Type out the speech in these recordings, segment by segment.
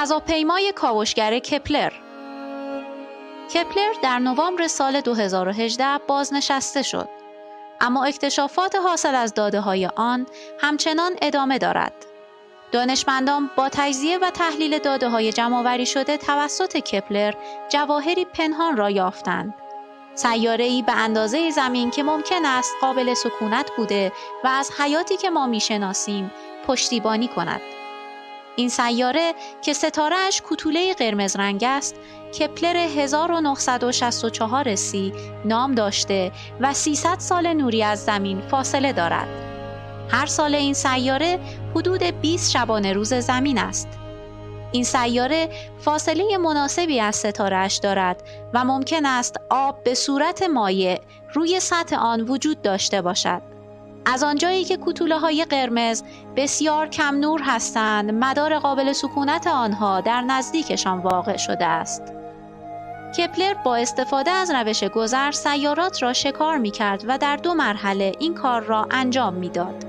فضاپیمای کاوشگر کپلر کپلر در نوامبر سال 2018 بازنشسته شد اما اکتشافات حاصل از داده های آن همچنان ادامه دارد. دانشمندان با تجزیه و تحلیل داده های جمعآوری شده توسط کپلر جواهری پنهان را یافتند. سیاره ای به اندازه زمین که ممکن است قابل سکونت بوده و از حیاتی که ما می‌شناسیم پشتیبانی کند. این سیاره که ستارهش کتوله قرمز رنگ است کپلر 1964 سی نام داشته و 300 سال نوری از زمین فاصله دارد. هر سال این سیاره حدود 20 شبانه روز زمین است. این سیاره فاصله مناسبی از ستارهش دارد و ممکن است آب به صورت مایع روی سطح آن وجود داشته باشد. از آنجایی که کتوله های قرمز بسیار کم نور هستند مدار قابل سکونت آنها در نزدیکشان واقع شده است کپلر با استفاده از روش گذر سیارات را شکار می کرد و در دو مرحله این کار را انجام می‌داد.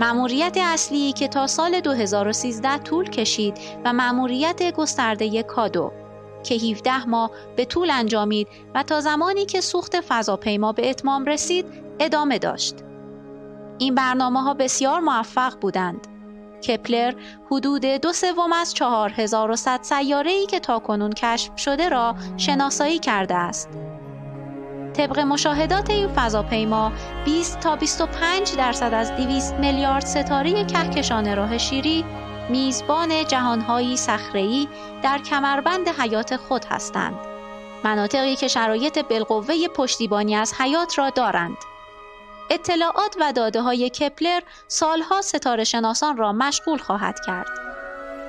مأموریت اصلی که تا سال 2013 طول کشید و مأموریت گسترده کادو که 17 ماه به طول انجامید و تا زمانی که سوخت فضاپیما به اتمام رسید ادامه داشت. این برنامه ها بسیار موفق بودند. کپلر حدود دو سوم از 4100 سیاره ای که تاکنون کشف شده را شناسایی کرده است. طبق مشاهدات این فضاپیما 20 تا 25 درصد از 200 میلیارد ستاره کهکشان راه شیری میزبان جهانهایی صخره‌ای در کمربند حیات خود هستند. مناطقی که شرایط بالقوه پشتیبانی از حیات را دارند. اطلاعات و داده های کپلر سالها ستاره شناسان را مشغول خواهد کرد.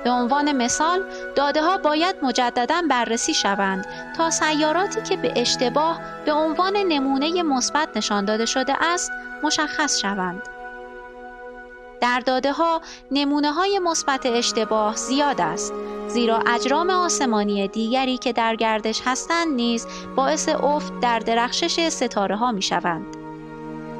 به عنوان مثال داده ها باید مجددا بررسی شوند تا سیاراتی که به اشتباه به عنوان نمونه مثبت نشان داده شده است مشخص شوند. در داده ها نمونه های مثبت اشتباه زیاد است زیرا اجرام آسمانی دیگری که در گردش هستند نیز باعث افت در درخشش ستاره ها می شوند.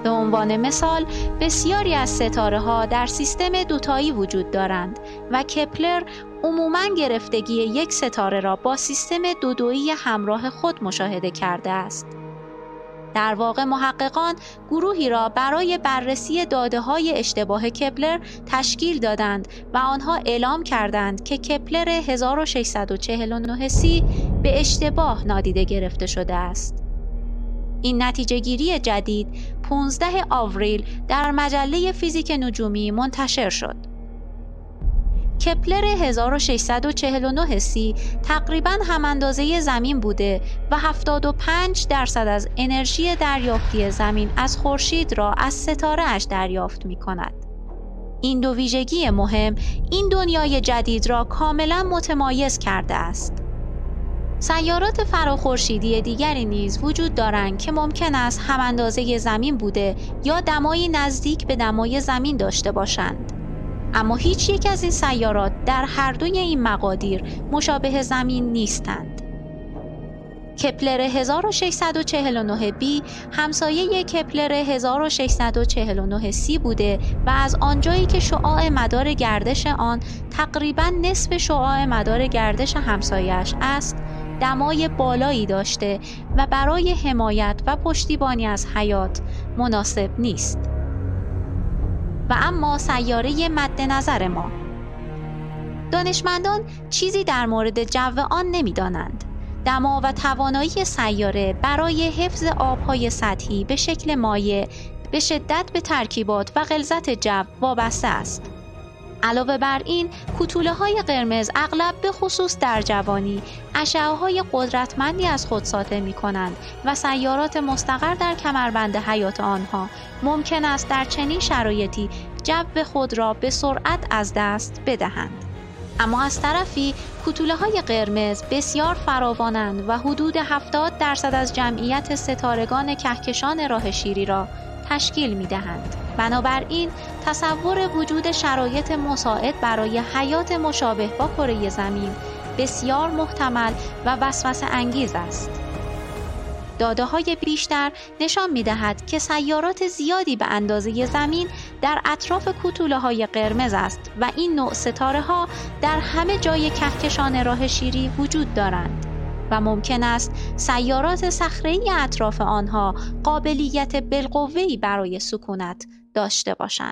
به عنوان مثال بسیاری از ستاره ها در سیستم دوتایی وجود دارند و کپلر عموما گرفتگی یک ستاره را با سیستم دودویی همراه خود مشاهده کرده است. در واقع محققان گروهی را برای بررسی داده های اشتباه کپلر تشکیل دادند و آنها اعلام کردند که کپلر 1649 سی به اشتباه نادیده گرفته شده است. این نتیجه گیری جدید 15 آوریل در مجله فیزیک نجومی منتشر شد. کپلر 1649 سی تقریبا هم اندازه زمین بوده و 75 درصد از انرژی دریافتی زمین از خورشید را از ستاره اش دریافت می کند. این دو ویژگی مهم این دنیای جدید را کاملا متمایز کرده است. سیارات فراخورشیدی دیگری نیز وجود دارند که ممکن است هم اندازه زمین بوده یا دمایی نزدیک به دمای زمین داشته باشند. اما هیچ یک از این سیارات در هر دوی این مقادیر مشابه زمین نیستند. کپلر 1649 b همسایه کپلر 1649 c بوده و از آنجایی که شعاع مدار گردش آن تقریبا نصف شعاع مدار گردش همسایش است دمای بالایی داشته و برای حمایت و پشتیبانی از حیات مناسب نیست. و اما سیاره مد نظر ما. دانشمندان چیزی در مورد جو آن نمی‌دانند. دما و توانایی سیاره برای حفظ آبهای سطحی به شکل مایع به شدت به ترکیبات و غلظت جو وابسته است. علاوه بر این کتوله های قرمز اغلب به خصوص در جوانی اشعه های قدرتمندی از خود ساطع می کنند و سیارات مستقر در کمربند حیات آنها ممکن است در چنین شرایطی جو خود را به سرعت از دست بدهند. اما از طرفی کتوله های قرمز بسیار فراوانند و حدود 70 درصد از جمعیت ستارگان کهکشان راه شیری را تشکیل می دهند. بنابراین تصور وجود شرایط مساعد برای حیات مشابه با کره زمین بسیار محتمل و وسوسه انگیز است. داده های بیشتر نشان می دهد که سیارات زیادی به اندازه زمین در اطراف کوتوله های قرمز است و این نوع ستاره ها در همه جای کهکشان راه شیری وجود دارند و ممکن است سیارات صخره‌ای اطراف آنها قابلیت بالقوه‌ای برای سکونت داشته باشند.